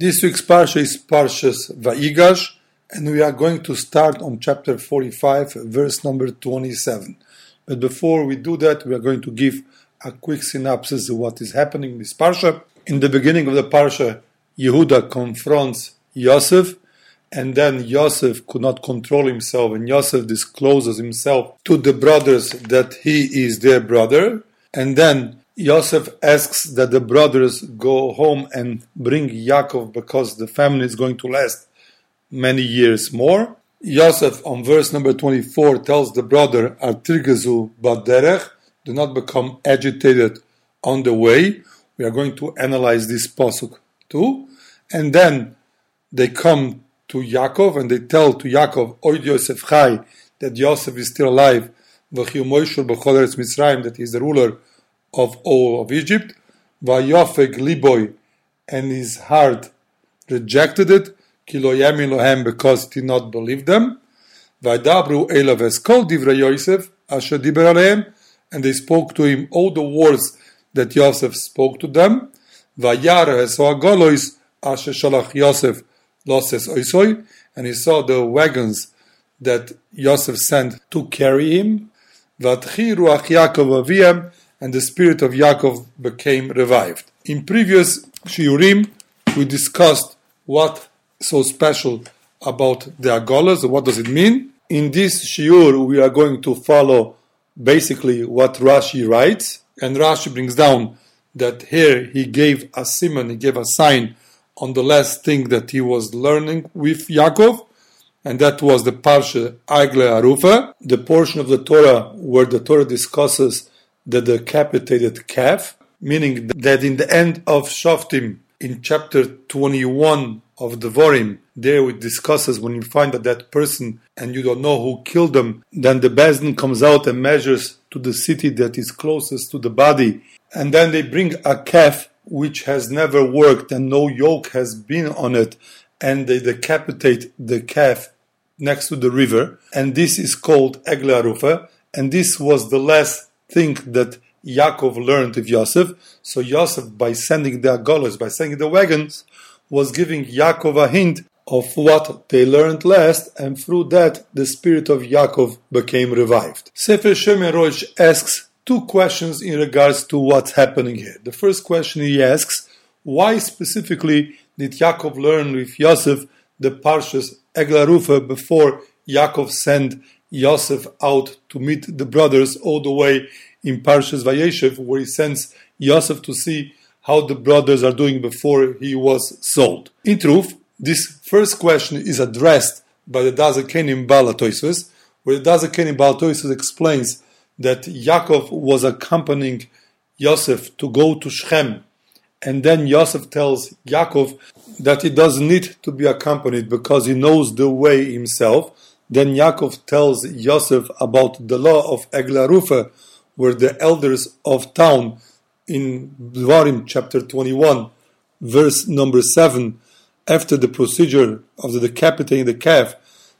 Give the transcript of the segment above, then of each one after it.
This week's Parsha is Parshas Vayigash, and we are going to start on chapter 45, verse number 27. But before we do that, we are going to give a quick synopsis of what is happening in this Parsha. In the beginning of the Parsha, Yehuda confronts Yosef, and then Yosef could not control himself, and Yosef discloses himself to the brothers that he is their brother, and then Yosef asks that the brothers go home and bring Yaakov because the family is going to last many years more. Yosef, on verse number 24, tells the brother, Artirgezu baderech, do not become agitated on the way. We are going to analyze this pasuk too. And then they come to Yaakov and they tell to Yaakov, Oid Yosef Chai, that Yosef is still alive, that he is the ruler of all of Egypt, Vayofeg Liboy, and his heart rejected it, Kiloyem because he did not believe them, Vaydabru Elav Eskol Divra Yosef, Asher Diber and they spoke to him all the words that Yosef spoke to them, Vayar Esoagolois, Asher Shalach Yosef, Loses Oisoi, and he saw the wagons that Yosef sent to carry him, Vatchi Ruach Yaakov Aviyam, and the spirit of Yaakov became revived. In previous shiurim, we discussed what so special about the agolas, what does it mean. In this shiur, we are going to follow basically what Rashi writes, and Rashi brings down that here he gave a simon, he gave a sign on the last thing that he was learning with Yaakov, and that was the Parsha Agle Arufa, the portion of the Torah where the Torah discusses the decapitated calf, meaning that in the end of Shoftim, in chapter 21 of the Devorim, there it discusses when you find that that person and you don't know who killed them, then the Bezdin comes out and measures to the city that is closest to the body, and then they bring a calf which has never worked and no yoke has been on it, and they decapitate the calf next to the river, and this is called Eglarufa. And this was the last think that Yaakov learned of Yosef. So Yosef, by sending the agolas, by sending the wagons, was giving Yaakov a hint of what they learned last, and through that the spirit of Yaakov became revived. Sefer Shemerosh asks two questions in regards to what's happening here. The first question he asks, why specifically did Yaakov learn with Yosef the Parshas Eglarufa before Yaakov sent Yosef out to meet the brothers all the way in Parshas Vayeshev, where he sends Yosef to see how the brothers are doing before he was sold. In truth, this first question is addressed by the Dazakenim Balatoisus, where the Dazakenim Balatoisus explains that Yaakov was accompanying Yosef to go to Shechem, and then Yosef tells Yaakov that he doesn't need to be accompanied because he knows the way himself, then Yaakov tells Yosef about the law of Eglarufa, where the elders of town in Dvarim chapter 21, verse number 7, after the procedure of the decapitating the calf,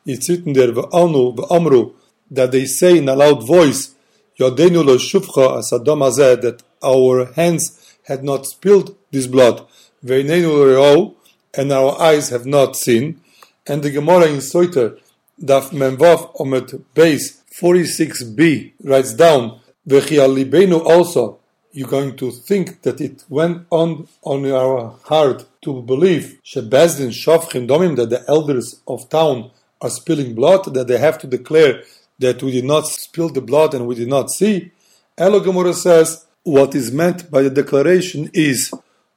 it's written there, V'anu v'amru, that they say in a loud voice, Yodenu lo shufcha asadom azeh, that our hands had not spilled this blood, Ve'inenu lo and our eyes have not seen. And the Gemara in Soiter, Daf Memvav Omet Base 46b writes down, Vechialibenu also, you're going to think that it went on on our heart to believe Shebezdin Shavchim Domim that the elders of town are spilling blood, that they have to declare that we did not spill the blood and we did not see. Elo Gemara says what is meant by the declaration is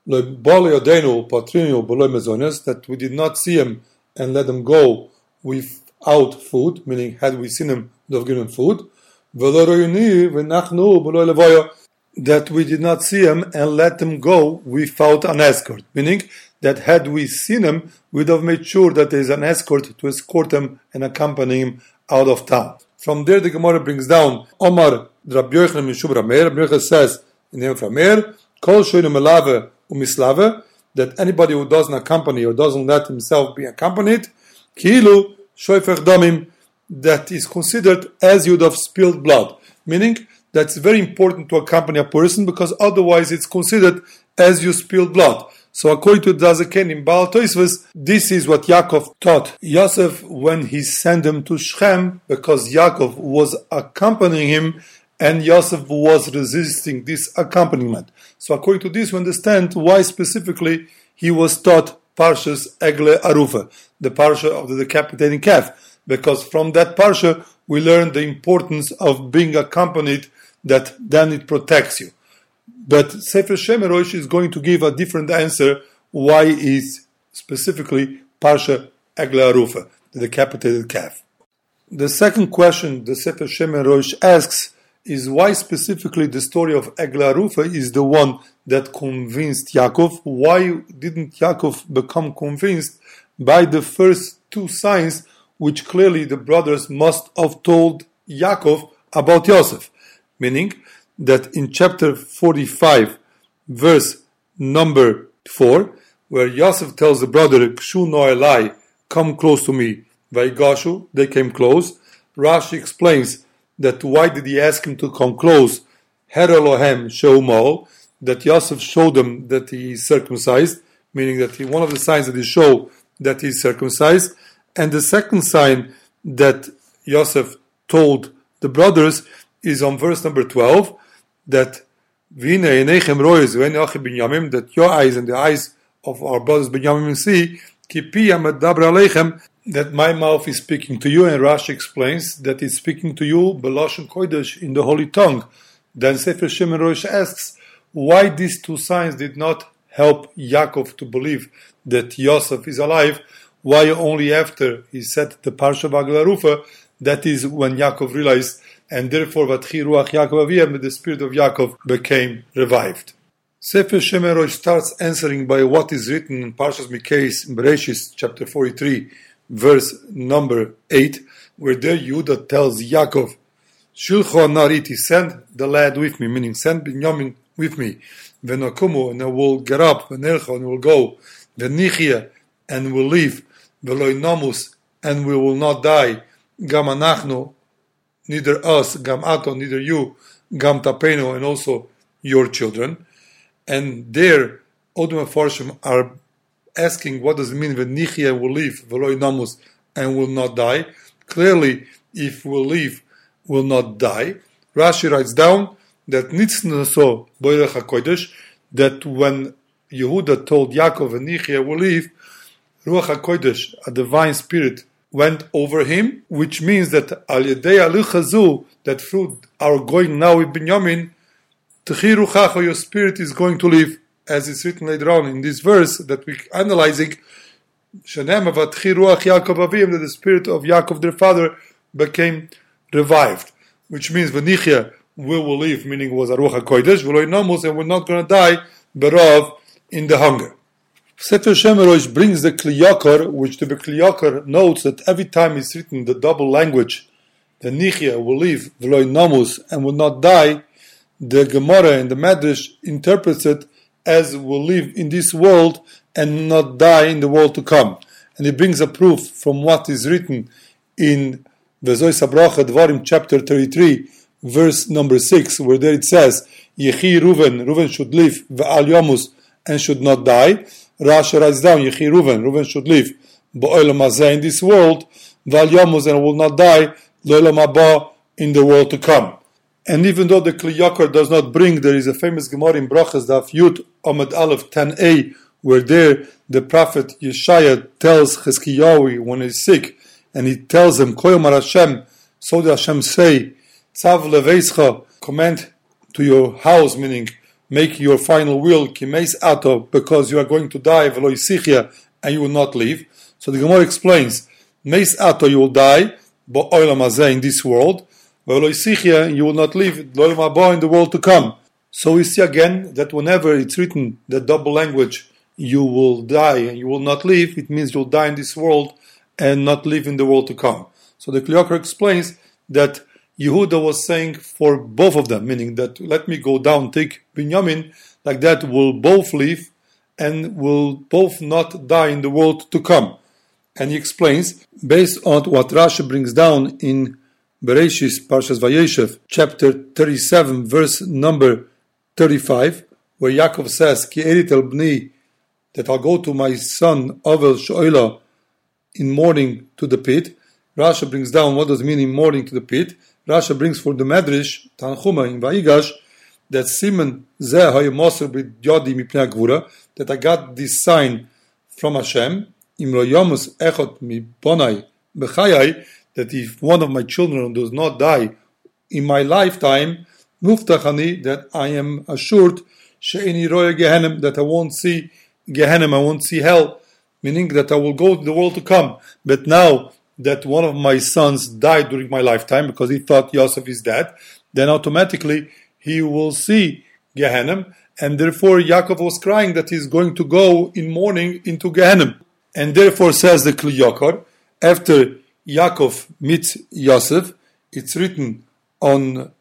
that we did not see him and let them go with out food, meaning had we seen him, would have given food. That we did not see him and let him go without an escort, meaning that had we seen him, we'd have made sure that there is an escort to escort him and accompany him out of town. From there, the Gemara brings down Omar Rabbi Yochanan Mishub Rameir. Rabbi Yochanan says in the name of Rameir, Kol Melave Umislave, that anybody who doesn't accompany or doesn't let himself be accompanied, Kilu shoifer damim that is considered as you'd have spilled blood, meaning that's very important to accompany a person because otherwise it's considered as you spilled blood. So according to Dazaken in Baal this is what Yaakov taught Yosef when he sent him to Shechem, because Yaakov was accompanying him and Yosef was resisting this accompaniment. So according to this, we understand why specifically he was taught Parshas Egle Arufa, the Parsha of the decapitating calf, because from that Parsha we learn the importance of being accompanied that then it protects you. But Sefer Shemerosh is going to give a different answer why is specifically Parsha Egle Arufa, the decapitated calf. The second question the Sefer Shemerosh asks is why specifically the story of Egla Arufa is the one that convinced Yaakov. Why didn't Yaakov become convinced by the first two signs which clearly the brothers must have told Yaakov about Yosef? Meaning that in chapter 45, verse number 4, where Yosef tells the brother, Kshu no Elai, come close to me, Vaigashu, they came close. Rashi explains that why did he ask him to come close? Her Elohem that Yosef showed them that he is circumcised, meaning that he, one of the signs that he showed that he is circumcised, and the second sign that Yosef told the brothers is on verse number 12, that that your eyes and the eyes of our brothers Binyamin see, that my mouth is speaking to you, and Rashi explains that it's speaking to you Belashon Kodesh in the holy tongue. Then Sefer Shemen Rosh asks why these two signs did not help Yaakov to believe that Yosef is alive. Why only after he said the Parsha Vaglarufa, that is when Yaakov realized, and therefore Vatchi Ruach Yaakov Aviyam, the spirit of Yaakov became revived. Sefer Shemen starts answering by what is written in Parshas Mikais in Bereshis chapter 43 verse number 8, where there Yehuda tells Yaakov, Shulcho nariti, send the lad with me, meaning send Binyamin with me. Venokumu, and I will get up, Venelcho, and will go. Venichia, and we'll leave. Veloi namus, and we will not die. Gam anachnu, neither us, gam ato, neither you, gam tapeno, and also your children. And there, Odom and are asking what does it mean when Nichia will live, Veloi Namus, and will not die. Clearly, if will live, will not die. Rashi writes down that Nitznaso Boirech HaKodesh, that when Yehuda told Yaakov and Nichia will live, Ruach HaKodesh, a divine spirit, went over him, which means that Al Yedei Aluchazu, that through our going now with Binyamin, Techiruchacho, your spirit is going to live as it's written later on in this verse that we're analyzing, that the spirit of Yaakov, their father, became revived, which means Venichia we will live, meaning was Aruch HaKodesh, and we're not going to die, Berav, in the hunger. Sefer Shemerosh brings the Kli Yakar, which the Kli Yakar notes that every time it's written the double language, the Nichia will live, Veloy Namus, and will not die, the Gemara and the Medrash interprets it as will live in this world and not die in the world to come. And he brings a proof from what is written in Vezoy Sabracha Dvarim chapter 33, verse number 6, where there it says, Yechi Ruven, Ruven should live, Ve'al Yomus, and should not die. Rashi writes down, Yechi Ruven, Ruven should live, Bo'olam in this world, Ve'al Yomus, and will not die, Lo'olam in the world to come. And even though the Kli Yakar does not bring, there is a famous Gemara in Brachas, Daf Yud Amad Aleph 10a, where there the prophet Yeshaya tells Chizkiyahu when he's sick, and he tells him, Koyomar Hashem, so did Hashem say, Tzav leveischa, command to your house, meaning make your final will, kimeis ato, because you are going to die, velo and you will not live. So the Gemara explains, meis ato, you will die, bo but in this world, you will not live in the world to come. So we see again that whenever it's written the double language, you will die and you will not live, it means you'll die in this world and not live in the world to come. So the Kli Yakar explains that Yehuda was saying for both of them, meaning that let me go down, take Binyamin, like that will both live and will both not die in the world to come. And he explains, based on what Rashi brings down in Bereshis, Parshas Vayeshev, chapter 37, verse number 35, where Yaakov says, Ki erit el bni that I'll go to my son Avel Shoila in mourning to the pit. Rashi brings down what does mean in mourning to the pit. Rashi brings for the Medrash, Tanchuma in Vaigash, that Simon Zeh Hayemoser b'Yodi Mipnei Gvura, that I got this sign from Hashem, Imro Yomus Echot Mibonai Bechayai, that if one of my children does not die in my lifetime, Muftachani, that I am assured, She'ini Roya Gehenim, that I won't see Gehenim, I won't see hell, meaning that I will go to the world to come. But now that one of my sons died during my lifetime because he thought Yosef is dead, then automatically he will see Gehenim, and therefore Yaakov was crying that he's going to go in mourning into Gehenim. And therefore says the Kli Yakar, after Yaakov meets Yosef, it's written on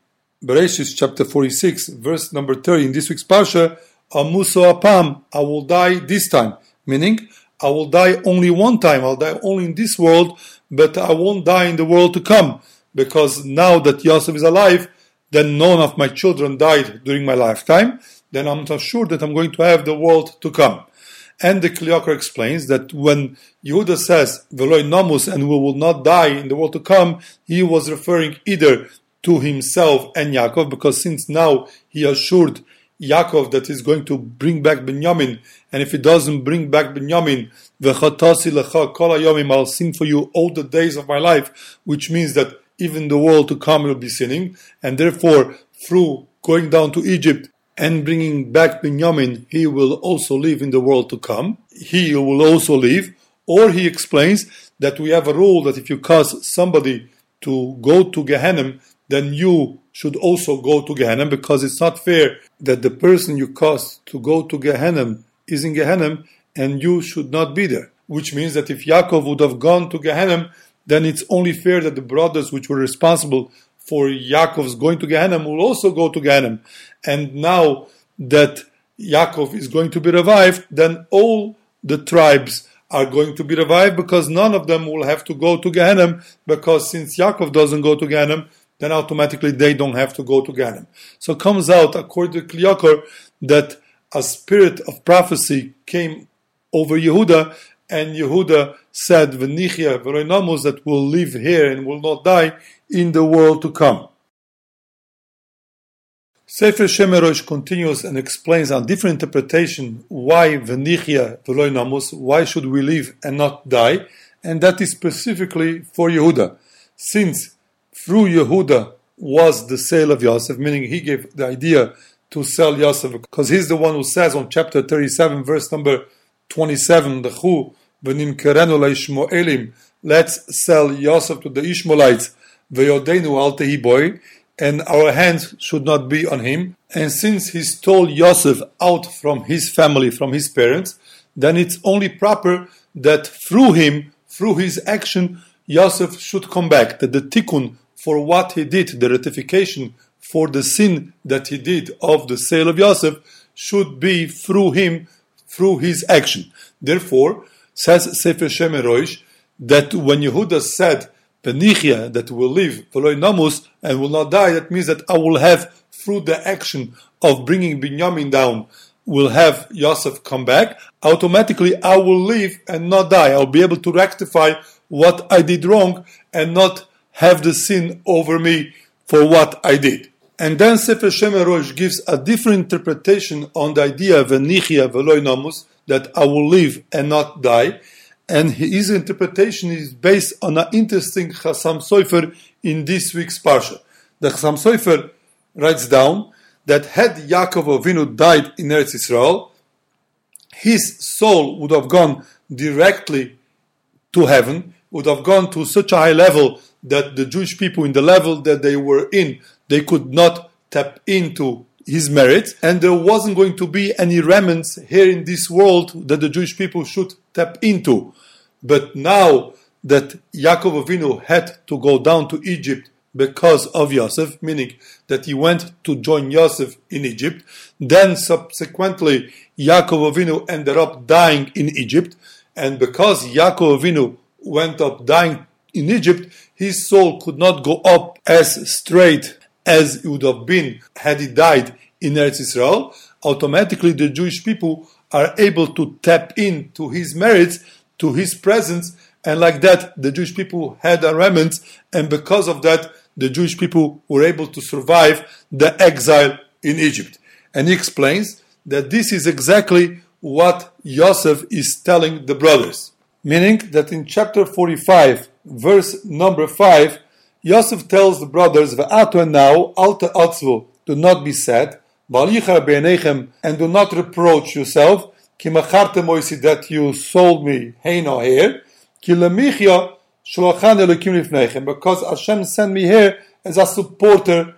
Bereshit chapter 46, verse number 30 in this week's Parsha, Amuso Apam, I will die this time. Meaning, I will die only one time. I'll die only in this world, but I won't die in the world to come. Because now that Yosef is alive, then none of my children died during my lifetime. Then I'm not sure that I'm going to have the world to come. And the Kli Yakar explains that when Yehuda says, Veloy Namus, and we will not die in the world to come, he was referring either to himself and Yaakov, because since now he assured Yaakov that he's going to bring back Binyamin, and if he doesn't bring back Binyamin, I'll sin for you all the days of my life, which means that even the world to come will be sinning, and therefore through going down to Egypt and bringing back Binyamin, he will also live in the world to come. He will also live. Or he explains that we have a rule that if you cause somebody to go to Gehenna, then you should also go to Gehenna because it's not fair that the person you caused to go to Gehenna is in Gehenna and you should not be there. Which means that if Yaakov would have gone to Gehenna, then it's only fair that the brothers which were responsible for Yaakov's going to Gehenna will also go to Gehenna. And now that Yaakov is going to be revived, then all the tribes are going to be revived because none of them will have to go to Gehenna because since Yaakov doesn't go to Gehenna, then automatically they don't have to go to Gehenna. So it comes out, according to Kli Yakar, that a spirit of prophecy came over Yehuda, and Yehuda said, V'nichya v'roinamus, that will live here and will not die in the world to come. Sefer Shemerosh continues and explains a different interpretation why V'nichya v'roinamus, why should we live and not die, and that is specifically for Yehuda. Since through Yehuda was the sale of Yosef, meaning he gave the idea to sell Yosef, because he's the one who says on chapter 37, verse number 27, the Chu, let's sell Yosef to the Ishmaelites, ve'yodenu al tehiboy, and our hands should not be on him. And since he stole Yosef out from his family, from his parents, then it's only proper that through him, through his action, Yosef should come back, that the tikkun for what he did, the ratification for the sin that he did of the sale of Yosef, should be through him, through his action. Therefore, says Sefer Shemeroish, that when Yehuda said, Benichia, that will live, Veloy Namus, and will not die, that means that I will have, through the action of bringing Binyamin down, will have Yosef come back, automatically I will live and not die. I'll be able to rectify what I did wrong and not have the sin over me for what I did. And then Sefer Shemerosh gives a different interpretation on the idea of Enichia Veloy Namus, that I will live and not die. And his interpretation is based on an interesting Chassam Sofer in this week's Parsha. The Chassam Sofer writes down that had Yaakov Avinu died in Eretz Israel, his soul would have gone directly to heaven, would have gone to such a high level that the Jewish people, in the level that they were in, they could not tap into his merits, and there wasn't going to be any remnants here in this world that the Jewish people should tap into. But now that Yaakov Avinu had to go down to Egypt because of Yosef, meaning that he went to join Yosef in Egypt, then subsequently Yaakov Avinu ended up dying in Egypt, and because Yaakov Avinu went up dying in Egypt, his soul could not go up as straight as it would have been had he died in Eretz Israel. Automatically, the Jewish people are able to tap into his merits, to his presence, and like that, the Jewish people had a remnant, and because of that, the Jewish people were able to survive the exile in Egypt. And he explains that this is exactly what Yosef is telling the brothers. Meaning that in chapter 45, verse number 5, Yosef tells the brothers, V'ato and now, alta atzvu, do not be sad, and do not reproach yourself, ki moisi that you sold me, hey no here, ki lemichya shlochan elokim lifnechem, because Hashem sent me here as a supporter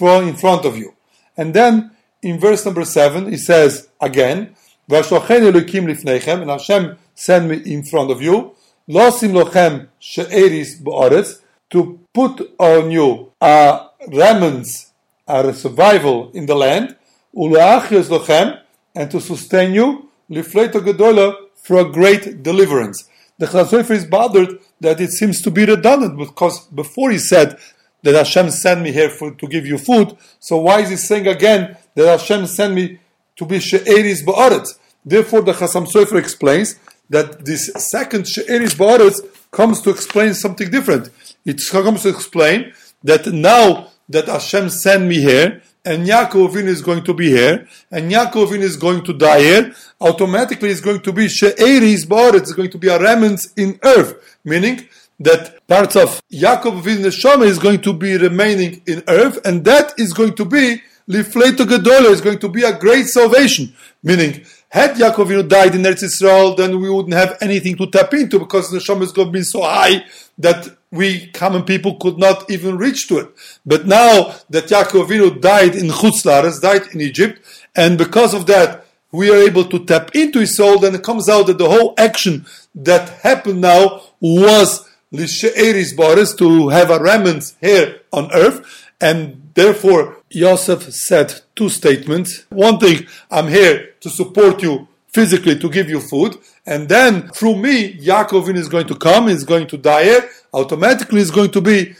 in front of you. And then in verse number 7, he says again, V'ashlochen elokim lifnechem, and Hashem sent me in front of you, losim lochem she'eris ba'aretz, to put on you a remnants, uh, a survival in the land, ula'achios lochem, and to sustain you, lifleito gedola, for a great deliverance. The Chazal is bothered that it seems to be redundant because before he said that Hashem sent me here for, to give you food, so why is he saying again that Hashem sent me to be she'eris ba'aretz? Therefore, the Chasam Sofer explains that this second she'eris ba'aretz comes to explain something different. It comes to explain that now that Hashem sent me here, and Yaakov is going to be here, and Yaakov is going to die here, automatically it's going to be She'eris Ba'aretz, it's going to be a remnant in earth, meaning that parts of Yaakov Neshama is going to be remaining in earth, and that is going to be Lifleito Gedola, is going to be a great salvation, meaning had Yaakov died in Eretz Israel, then we wouldn't have anything to tap into because the Neshama is going to be so high that we common people could not even reach to it. But now that Yaakov Avinu died in Chutz Laretz, died in Egypt, and because of that, we are able to tap into his soul, then it comes out that the whole action that happened now was Lishe'eris Boris to have a remnant here on earth, and therefore Yosef said two statements. One thing, I'm here to support you physically to give you food, and then through me, Yaakov is going to come, he's going to die automatically it's going to be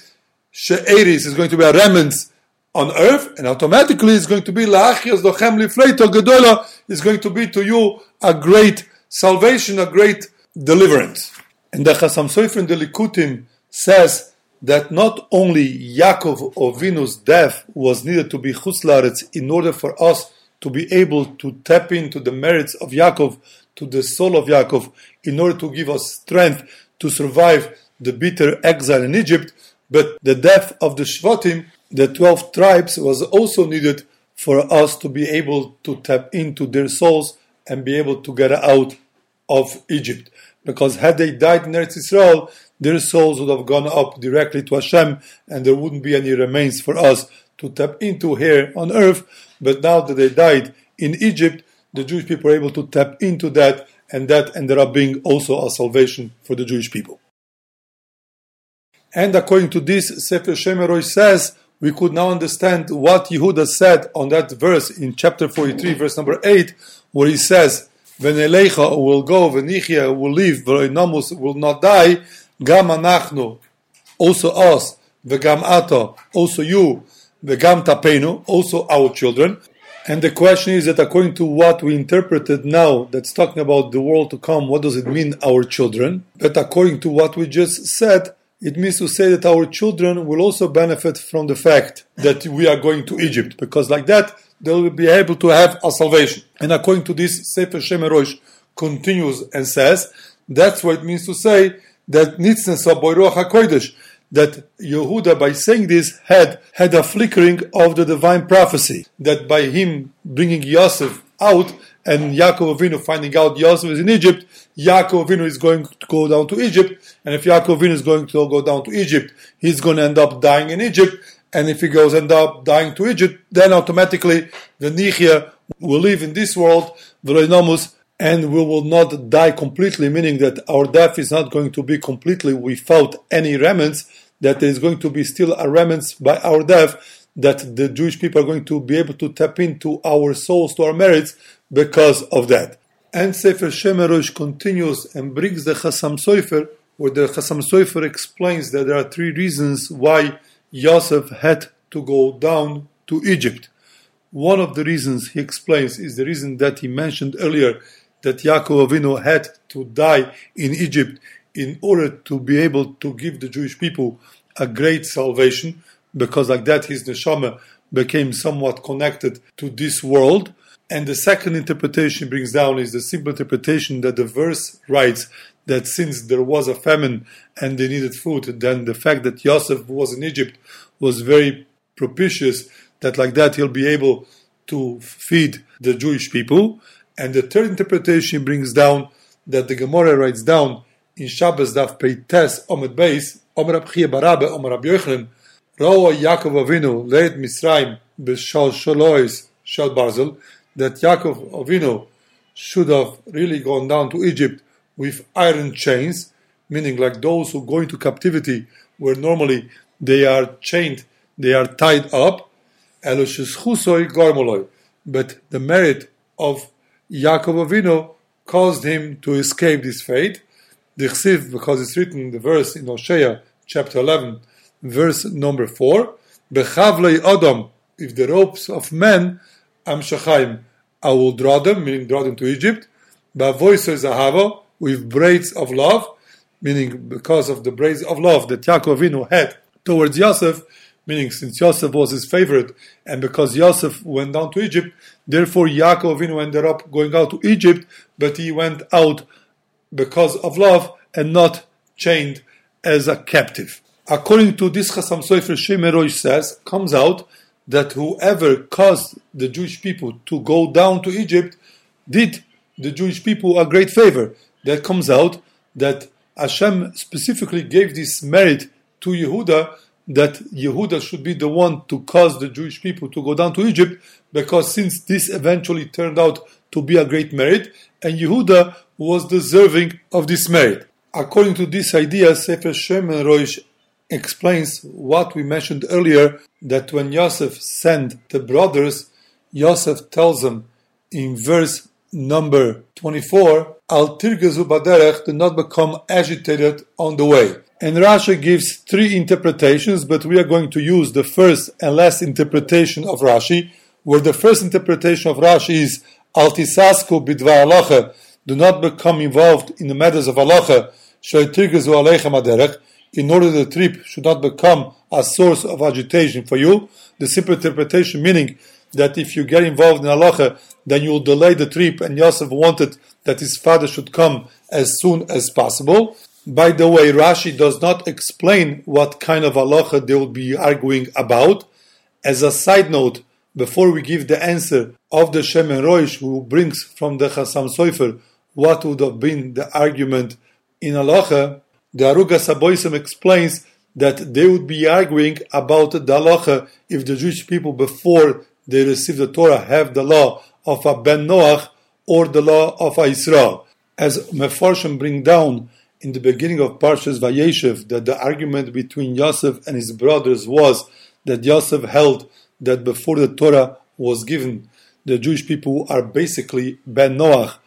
She'eris, is going to be a remnant on earth, and automatically it's going to be La'achias Lochem Lifleito Gedola, is going to be to you a great salvation, a great deliverance. And the Chasam Sofer in the Likutim says that not only Yaakov Avinu's death was needed to be Chutzlaretz in order for us to be able to tap into the merits of Yaakov, to the soul of Yaakov, in order to give us strength to survive the bitter exile in Egypt, but the death of the Shvatim, the 12 tribes, was also needed for us to be able to tap into their souls and be able to get out of Egypt. Because had they died in Eretz Israel, their souls would have gone up directly to Hashem, and there wouldn't be any remains for us to tap into here on earth. But now that they died in Egypt, the Jewish people were able to tap into that, and that ended up being also a salvation for the Jewish people. And according to this, Sefer Shemeroi says, we could now understand what Yehuda said on that verse in chapter 43, verse number 8, where he says, Venelecha will go, Venichia will live, Veroinamus will not die, Gam anachnu, also us, Vegam ato, also you, Vegam tapenu, also our children. And the question is that according to what we interpreted now, that's talking about the world to come, what does it mean, our children? But according to what we just said, it means to say that our children will also benefit from the fact that we are going to Egypt, because like that they will be able to have a salvation. And according to this, Sefer Shemerosh continues and says that's what it means to say that Nitznes HaKodesh, that Yehuda, by saying this, had had a flickering of the divine prophecy, that by him bringing Yosef out and Yaakov Avinu finding out Yosef is in Egypt, Yaakov Avinu is going to go down to Egypt, and if Yaakov Avinu is going to go down to Egypt, he's going to end up dying in Egypt, and if he goes end up dying to Egypt, then automatically the Nichia will live in this world, the and we will not die completely, meaning that our death is not going to be completely without any remnants, that there is going to be still a remnants by our death, that the Jewish people are going to be able to tap into our souls, to our merits, because of that. And Sefer Shemerosh continues and brings the Chasam Sofer, where the Chasam Sofer explains that there are three reasons why Yosef had to go down to Egypt. One of the reasons he explains is the reason that he mentioned earlier that Yaakov Avinu had to die in Egypt in order to be able to give the Jewish people a great salvation, because like that his neshama became somewhat connected to this world. And the second interpretation brings down is the simple interpretation that the verse writes that since there was a famine and they needed food, then the fact that Yosef was in Egypt was very propitious that like that he'll be able to feed the Jewish people. And the third interpretation brings down that the Gemara writes down in Shabbos Daf Peites Omed Beis Omer Abchia Barabe Omer Rabbi Yochanan Roa Yaakov Avinu led Misraim b'shal shalois shal barzel that Yaakov Avinu should have really gone down to Egypt with iron chains, meaning like those who go into captivity where normally they are chained, they are tied up. But the merit of Yaakov Avinu caused him to escape this fate. Because it's written in the verse in Hosea chapter 11, verse number 4, Bechavlei Adam, if the ropes of men, am shachaim, I will draw them, meaning draw them to Egypt, Bavoiser Zahava, with braids of love, meaning because of the braids of love that Yaakov had towards Yosef, meaning since Yosef was his favorite, and because Yosef went down to Egypt, therefore Yaakov ended up going out to Egypt, but he went out because of love and not chained as a captive. According to this Chassam Sofer Shemerosh says, comes out that whoever caused the Jewish people to go down to Egypt did the Jewish people a great favor. That comes out that Hashem specifically gave this merit to Yehuda that Yehuda should be the one to cause the Jewish people to go down to Egypt because since this eventually turned out to be a great merit and Yehuda was deserving of merit. According to this idea, Sefer Shemen Roish explains what we mentioned earlier that when Yosef sent the brothers, Yosef tells them in verse number 24, Al tirgezu do not become agitated on the way. And Rashi gives three interpretations, but we are going to use the first and last interpretation of Rashi, where the first interpretation of Rashi is Al tisasku bidva alacha, do not become involved in the matters of alacha, tirgezu aleichem aderech, in order the trip should not become a source of agitation for you. The simple interpretation meaning that if you get involved in halacha, then you will delay the trip, and Yosef wanted that his father should come as soon as possible. By the way, Rashi does not explain what kind of halacha they will be arguing about. As a side note, before we give the answer of the Shemen Roish, who brings from the Chassam Sofer what would have been the argument in halacha, the Arugas Habosim explains that they would be arguing about the halacha if the Jewish people before they received the Torah have the law of a Ben Noach or the law of a Israel. As Mefarshim bring down in the beginning of Parshas Vayeshev that the argument between Yosef and his brothers was that Yosef held that before the Torah was given, the Jewish people are basically Ben Noach,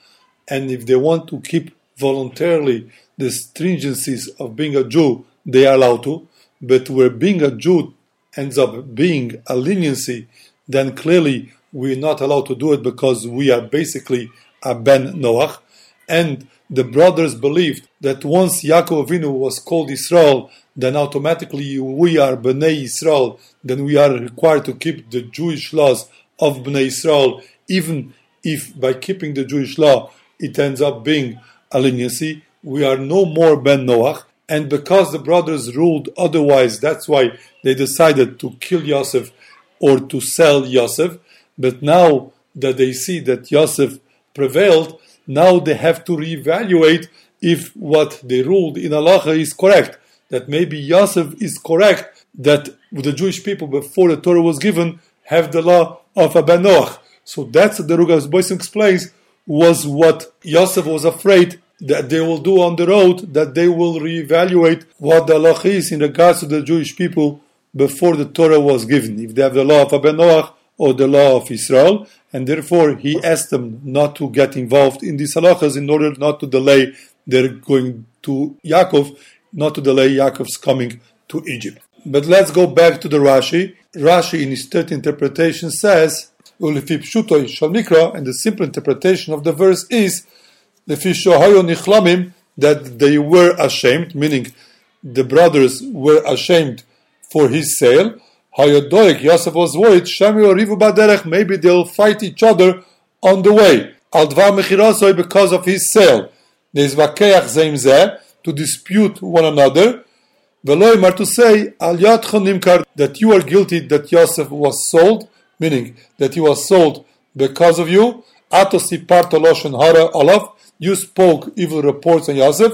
and if they want to keep voluntarily the stringencies of being a Jew, they are allowed to. But where being a Jew ends up being a leniency, then clearly we're not allowed to do it because we are basically a Ben Noach. And the brothers believed that once Yaakov Avinu was called Israel, then automatically we are Bnei Israel, then we are required to keep the Jewish laws of Bnei Israel, even if by keeping the Jewish law it ends up being a leniency we are no more Ben Noach. And because the brothers ruled otherwise, that's why they decided to kill Yosef or to sell Yosef. But now that they see that Yosef prevailed, now they have to reevaluate if what they ruled in Allah is correct. That maybe Yosef is correct, that the Jewish people before the Torah was given have the law of a Ben Noach. So that's the Rugas Boyson explains was what Yosef was afraid that they will do on the road, that they will reevaluate what the law is in regards to the Jewish people before the Torah was given, if they have the law of Aben Noach or the law of Israel, and therefore he asked them not to get involved in these halachas in order not to delay their going to Yaakov, not to delay Yaakov's coming to Egypt. But let's go back to the Rashi. Rashi, in his third interpretation, says Pshutoi shal mikra, and the simple interpretation of the verse is lefi shohayo nichlamim, that they were ashamed, meaning the brothers were ashamed for his sale. Hayodoik Yosef was worried, Shami or Rivu Baderech, maybe they'll fight each other on the way. Al Dvar Mechirasoi because of his sale. To dispute one another. Veloimar to say, Al Yadchon that you are guilty that Yosef was sold, meaning that he was sold because of you. Atosi Hara Olaf, you spoke evil reports on Yosef.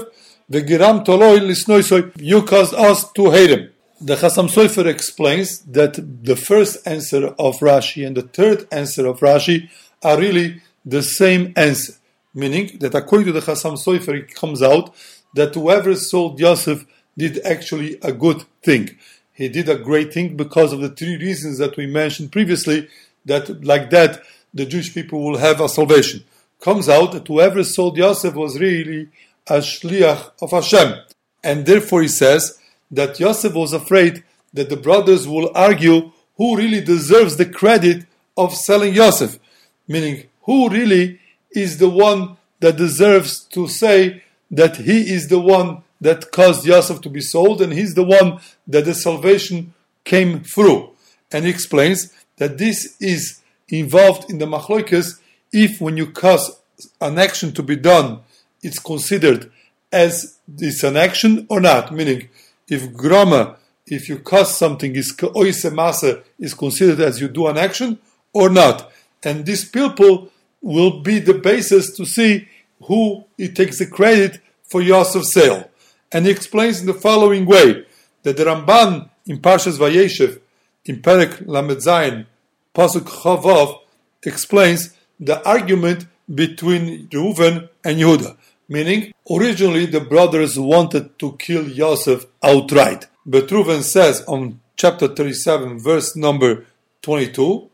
Vegiram Toloi Lisnoisoi, you caused us to hate him. The Chasam Sofer explains that the first answer of Rashi and the third answer of Rashi are really the same answer, meaning that according to the Chasam Sofer, it comes out that whoever sold Yosef did actually a good thing. He did a great thing because of the three reasons that we mentioned previously, that like that the Jewish people will have a salvation. Comes out that whoever sold Yosef was really a shliach of Hashem. And therefore he says, that Yosef was afraid that the brothers will argue who really deserves the credit of selling Yosef, meaning who really is the one that deserves to say that he is the one that caused Yosef to be sold and he's the one that the salvation came through. And he explains that this is involved in the machloikas if when you cause an action to be done, it's considered as it's an action or not, meaning if grama, if you cause something, is oise masa, is considered as you do an action or not. And this people will be the basis to see who it takes the credit for Yosef's sale. And he explains in the following way that the Ramban in Parshas Vayeshev, in Perek Lamed Zayin, Pasuk Chavav, explains the argument between Reuven and Yehuda meaning originally the brothers wanted to kill Yosef outright. But Reuven says on chapter 37, verse number 22,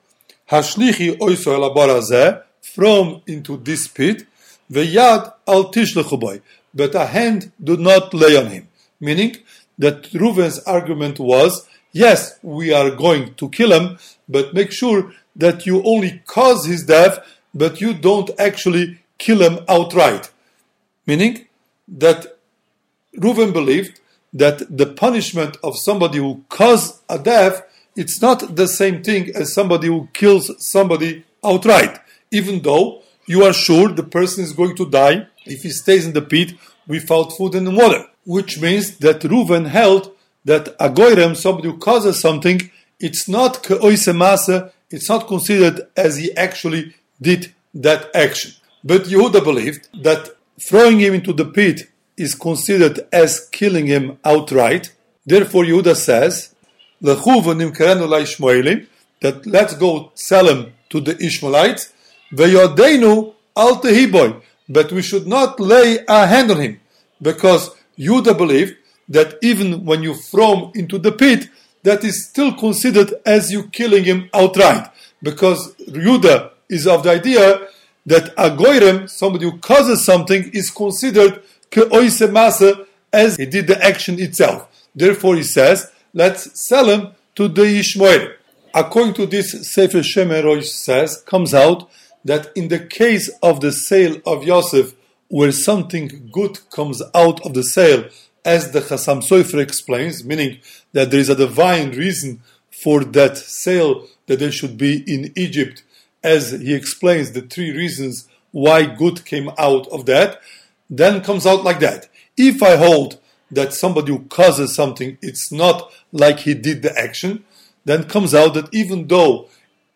Hashlichi oiso elabarazeh, from into this pit, veyad al tishlechuboy, but a hand do not lay on him. Meaning that Reuven's argument was, yes, we are going to kill him, but make sure that you only cause his death, but you don't actually kill him outright meaning that Reuven believed that the punishment of somebody who caused a death it's not the same thing as somebody who kills somebody outright, even though you are sure the person is going to die if he stays in the pit without food and water. Which means that Reuven held that a goyrem, somebody who causes something, it's not masa, it's not considered as he actually did that action. But Yehuda believed that throwing him into the pit is considered as killing him outright. Therefore, Yehuda says, that let's go sell him to the Ishmaelites, al but we should not lay a hand on him, because Yehuda believed that even when you throw him into the pit, that is still considered as you killing him outright, because Yehuda is of the idea that a goyrem, somebody who causes something, is considered ke'oise masa as he did the action itself. Therefore, he says, let's sell him to the Ishmael. According to this, Sefer Shemerosh says, comes out that in the case of the sale of Yosef, where something good comes out of the sale, as the Chasam Sofer explains, meaning that there is a divine reason for that sale that there should be in Egypt as he explains the three reasons why good came out of that, then comes out like that. If I hold that somebody who causes something, it's not like he did the action, then comes out that even though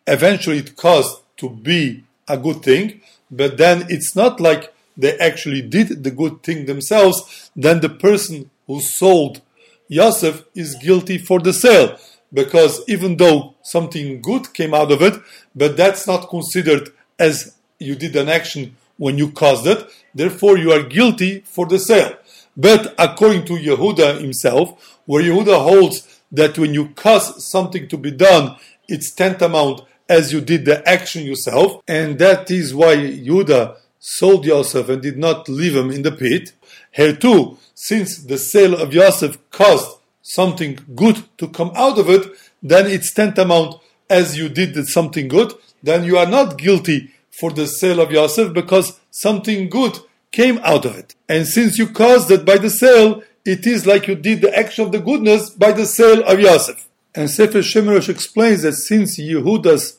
eventually it caused to be a good thing, but then it's not like they actually did the good thing themselves, then the person who sold Yosef is guilty for the sale because even though something good came out of it, but that's not considered as you did an action when you caused it, therefore you are guilty for the sale. But according to Yehuda himself, where Yehuda holds that when you cause something to be done, it's tantamount as you did the action yourself, and that is why Yehuda sold Yosef and did not leave him in the pit. Here too, since the sale of Yosef caused something good to come out of it, then it's tantamount as you did something good. then you are not guilty for the sale of Yosef because something good came out of it. And since you caused it by the sale, it is like you did the action of the goodness by the sale of Yosef. And Sefer Shemerosh explains that since Yehuda's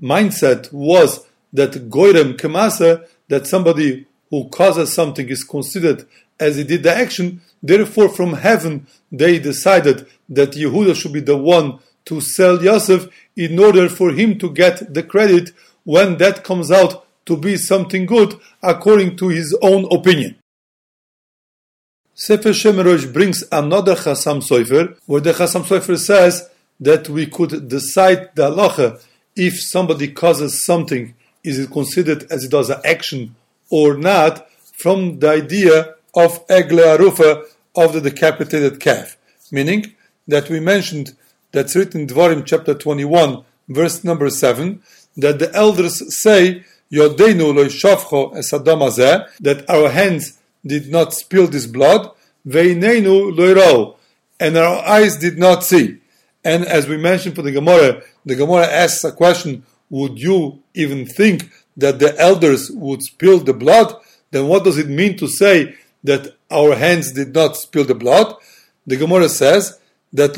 mindset was that Goyrem Kemasa, that somebody who causes something is considered as he did the action, therefore from heaven they decided that Yehuda should be the one to sell Yosef in order for him to get the credit when that comes out to be something good according to his own opinion. Sefer Shemerosh brings another Chasam Sofer, where the Chasam Sofer says that we could decide the halacha if somebody causes something, is it considered as it does an action or not, from the idea of Egla Arufa of the decapitated calf. Meaning that we mentioned that's written in Dvarim chapter 21, verse number 7, that the elders say, Yodeinu lo shavcho that our hands did not spill this blood, veinenu lo and our eyes did not see. And as we mentioned for the Gemara, the Gemara asks a question, would you even think that the elders would spill the blood? Then what does it mean to say that our hands did not spill the blood? The Gemara says that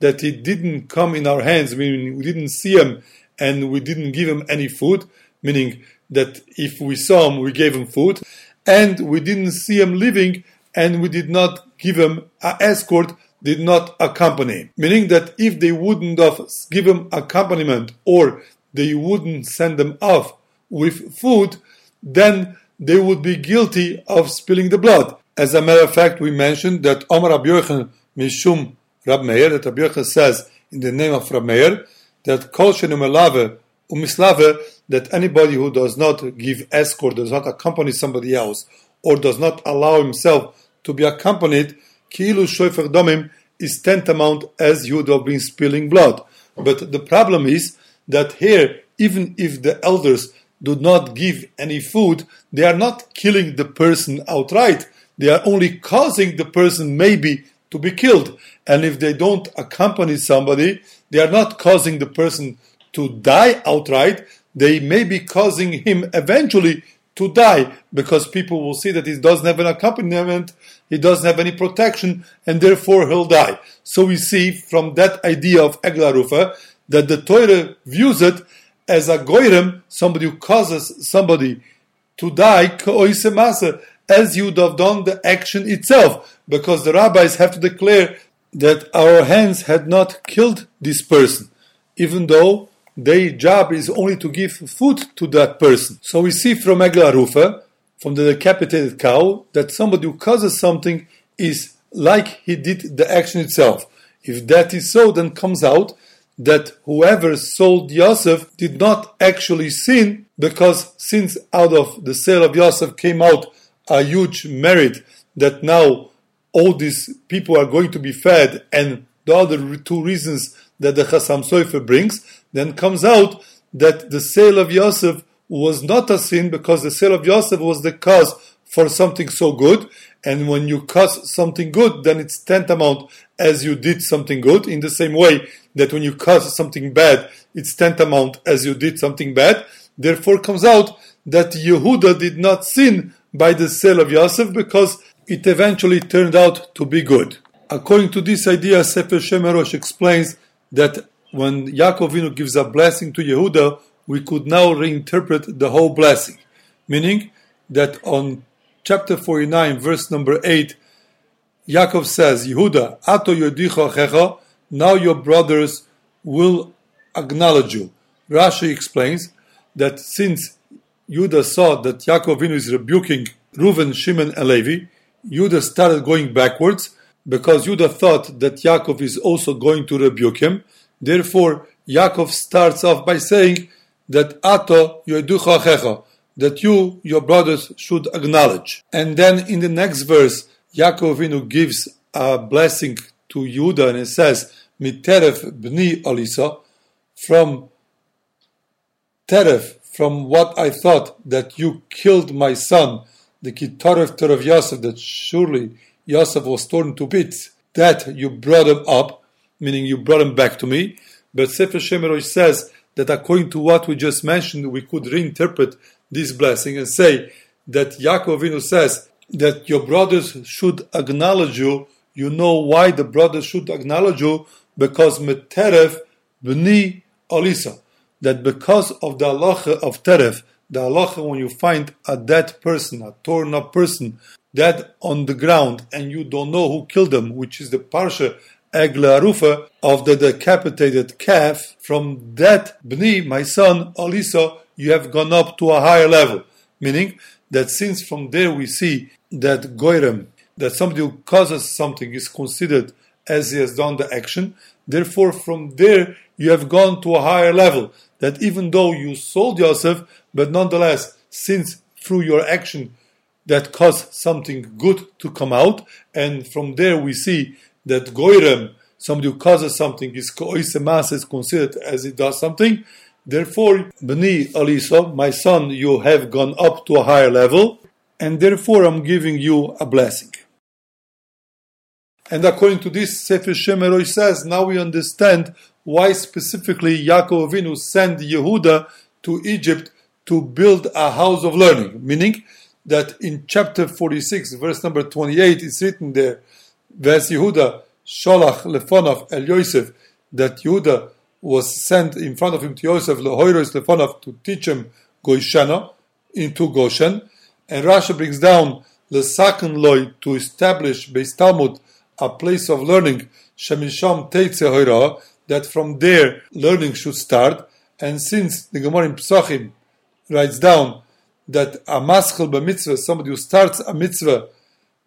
that he didn't come in our hands, meaning we didn't see him and we didn't give him any food, meaning that if we saw him, we gave him food, and we didn't see him living and we did not give him an escort, did not accompany. Meaning that if they wouldn't have given accompaniment or they wouldn't send them off with food, then they would be guilty of spilling the blood. As a matter of fact, we mentioned that Omar Rabbi Mishum Rab Meir, that Rabbi says in the name of Rab Meir, that Kol Shenumelave Umislave, that anybody who does not give escort, does not accompany somebody else, or does not allow himself to be accompanied, Kilu Shoifer Domim is tantamount as you would have been spilling blood. But the problem is that here, even if the elders do not give any food, they are not killing the person outright. They are only causing the person maybe to be killed. And if they don't accompany somebody, they are not causing the person to die outright. They may be causing him eventually to die because people will see that he doesn't have an accompaniment, he doesn't have any protection, and therefore he'll die. So we see from that idea of Egla Arufa that the Torah views it as a goyrem, somebody who causes somebody to die, as you would have done the action itself, because the rabbis have to declare that our hands had not killed this person, even though their job is only to give food to that person. So we see from Egla Arufa, from the decapitated cow, that somebody who causes something is like he did the action itself. If that is so, then comes out that whoever sold Yosef did not actually sin because since out of the sale of Yosef came out a huge merit that now all these people are going to be fed and the other two reasons that the Chasam Sofer brings, then comes out that the sale of Yosef was not a sin because the sale of Yosef was the cause for something so good. And when you cause something good, then it's tantamount as you did something good. In the same way that when you cause something bad, it's tantamount as you did something bad. Therefore comes out that Yehuda did not sin by the sale of Yosef because it eventually turned out to be good. According to this idea, Sefer Shemerosh explains that when Yaakov gives a blessing to Yehuda, we could now reinterpret the whole blessing, meaning that on chapter 49, verse number 8, Yaakov says, Yehuda, Ato checha, now your brothers will acknowledge you. Rashi explains that since Judah saw that Yaakov is rebuking Reuven, Shimon, and Levi, Judah started going backwards because Judah thought that Yaakov is also going to rebuke him. Therefore, Yaakov starts off by saying that Ato checha, that you, your brothers, should acknowledge. And then in the next verse, Yaakov gives a blessing to Judah and it says, Miteref bni alisa, from Teref, from what I thought that you killed my son, the Kitaref of Yosef, that surely Yosef was torn to bits, that you brought him up, meaning you brought him back to me. But Sefer Shemerosh says that according to what we just mentioned, we could reinterpret this blessing and say that Yaakov Avinu says that your brothers should acknowledge you. You know why the brothers should acknowledge you? Because meteref b'ni alisa. That because of the halacha of teref, the halacha when you find a dead person, a torn up person, dead on the ground, and you don't know who killed them, which is the parsha Egla Arufa of the decapitated calf, from that Bni, my son, Alisa, you have gone up to a higher level. Meaning that since from there we see that Goyrem, that somebody who causes something is considered as he has done the action, therefore from there you have gone to a higher level. That even though you sold Yosef, but nonetheless, since through your action that caused something good to come out, and from there we see that goyrem, somebody who causes something, is koisemas is considered as he does something. Therefore, bni aliso, my son, you have gone up to a higher level, and therefore I'm giving you a blessing. And according to this, Sefer Shemerosh says, now we understand why specifically Yaakov Avinu sent Yehuda to Egypt to build a house of learning. Meaning that in chapter 46, verse number 28, it's written there, Ves Yehuda Sholach Lefonov El Yosef, that Yehuda was sent in front of him to Yosef Lehoiros Lefonov to teach him Goishana into Goshen. And Rashi brings down Lesaken Loy to establish Beis Talmud a place of learning, Shemisham Teitze that from there learning should start. And since the Gemara in Pesachim writes down that a maschel b'mitzvah, somebody who starts a mitzvah,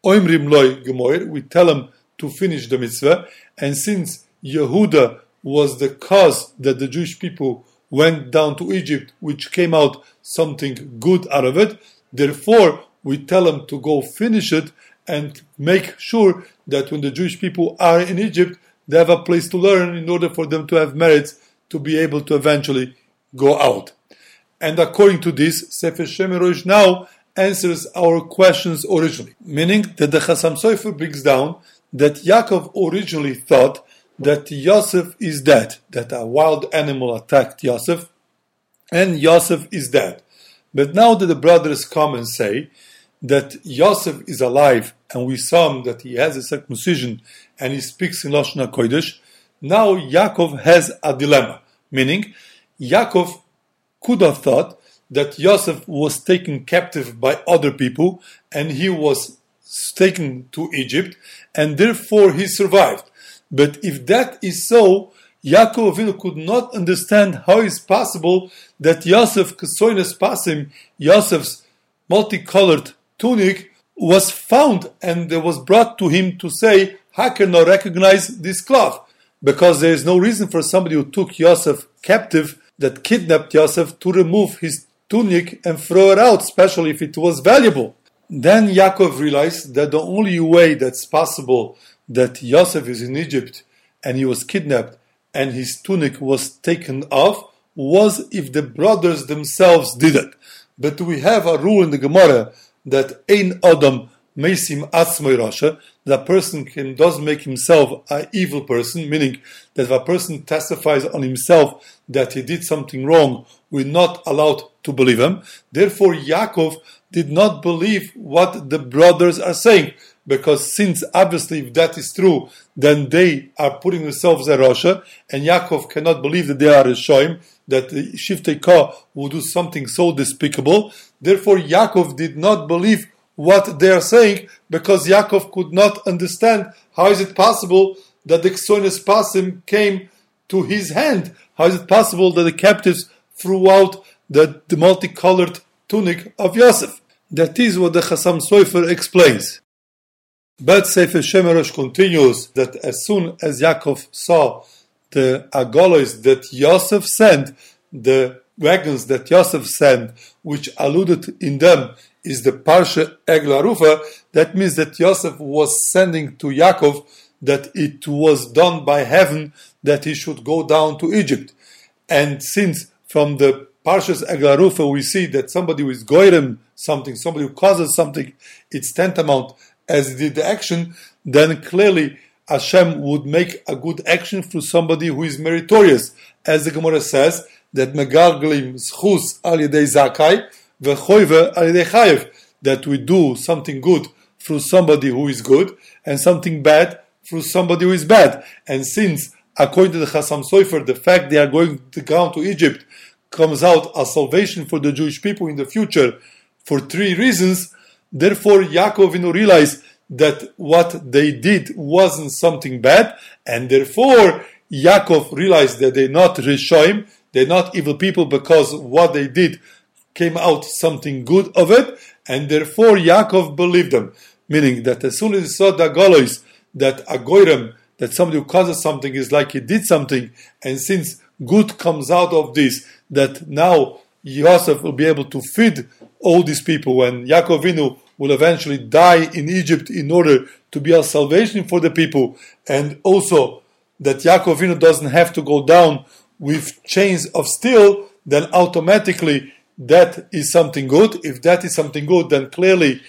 oimrim loy gemoir, we tell him to finish the mitzvah. And since Yehuda was the cause that the Jewish people went down to Egypt, which came out something good out of it, therefore we tell them to go finish it and make sure that when the Jewish people are in Egypt, they have a place to learn in order for them to have merits to be able to eventually go out. And according to this, Sefer Shemerosh now answers our questions originally, meaning that the Chasam Sofer brings down that Yaakov originally thought that Yosef is dead, that a wild animal attacked Yosef, and Yosef is dead. But now that the brothers come and say that Yosef is alive, and we saw him that he has a circumcision and he speaks in Lashon HaKodesh, now Yaakov has a dilemma, meaning Yaakov could have thought that Yosef was taken captive by other people and he was taken to Egypt and therefore he survived. But if that is so, Yaakov Avinu could not understand how it's possible that Yosef Kesoines Pasim, Yosef's multicolored tunic, was found and was brought to him to say, How can I recognize this cloth? Because there is no reason for somebody who took Yosef captive, that kidnapped Yosef, to remove his tunic and throw it out, especially if it was valuable. Then Yaakov realized that the only way that's possible that Yosef is in Egypt and he was kidnapped and his tunic was taken off was if the brothers themselves did it. But we have a rule in the Gemara that Ein Adam Mesim Atzmoi Rasha, that a person can does make himself an evil person, meaning that if a person testifies on himself that he did something wrong, we're not allowed to believe him. Therefore, Yaakov did not believe what the brothers are saying. Because since obviously if that is true, then they are putting themselves a Rasha, and Yaakov cannot believe that they are a Shoim, that the Shiftei Ka will do something so despicable. Therefore, Yaakov did not believe what they are saying because Yaakov could not understand how is it possible that the Ksoines Pasim came to his hand. How is it possible that the captives threw out the, the multicolored tunic of Yosef? That is what the Chasam Sofer explains. But Sefer Shemerosh continues that as soon as Yaakov saw the agolos that Yosef sent, the wagons that Yosef sent, which alluded in them is the Parsha Egla Arufa, that means that Yosef was sending to Yaakov that it was done by heaven that he should go down to Egypt. And since from the Parshas Egla Arufa we see that somebody who is goyrem something, somebody who causes something, it's tantamount as did the action, then clearly Hashem would make a good action through somebody who is meritorious. As the Gemara says, that Megalglim Schus al Yedei Zakai, Vechoive al Chayev, that we do something good through somebody who is good, and something bad through somebody who is bad. And since, according to the Chasam Sofer, the fact they are going to down to Egypt comes out as salvation for the Jewish people in the future for three reasons, therefore Yaakov realized that what they did wasn't something bad, and therefore Yaakov realized that they're not Rishoim, they're not evil people because what they did came out something good of it, and therefore Yaakov believed them. Meaning that as soon as he saw the Golois, that a that somebody who causes something is like he did something, and since good comes out of this, that now Yosef will be able to feed all these people and Yaakov Avinu will eventually die in Egypt in order to be a salvation for the people, and also that Yaakov Avinu doesn't have to go down with chains of steel, then automatically that is something good. If that is something good, then clearly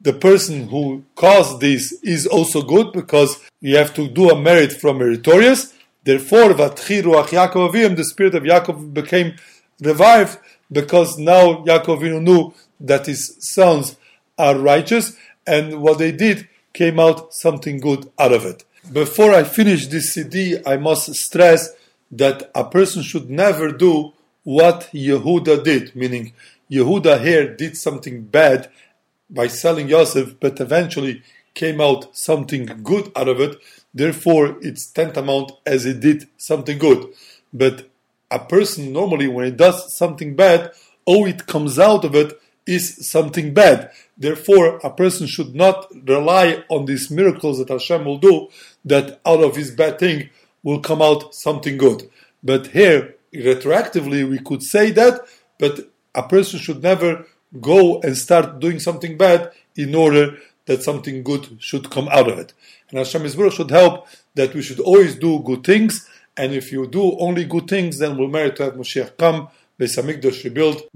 the person who caused this is also good because you have to do a merit from meritorious. Therefore, Vatchi Ruach Yaakov Avim, the spirit of Yaakov became revived because now Yaakov knew that his sons are righteous, and what they did came out something good out of it. Before I finish this CD, I must stress that a person should never do what Yehuda did, meaning Yehuda here did something bad by selling Yosef, but eventually came out something good out of it. Therefore, it's tantamount as he did something good. But a person normally, when he does something bad, all it comes out of it is something bad. Therefore, a person should not rely on these miracles that Hashem will do, that out of his bad thing will come out something good. But here, retroactively, we could say that, but a person should never go and start doing something bad in order that something good should come out of it. And Hashem Yisborach should help that we should always do good things, and if you do only good things, then we'll merit to have Moshiach come, Beis Hamikdash rebuilt,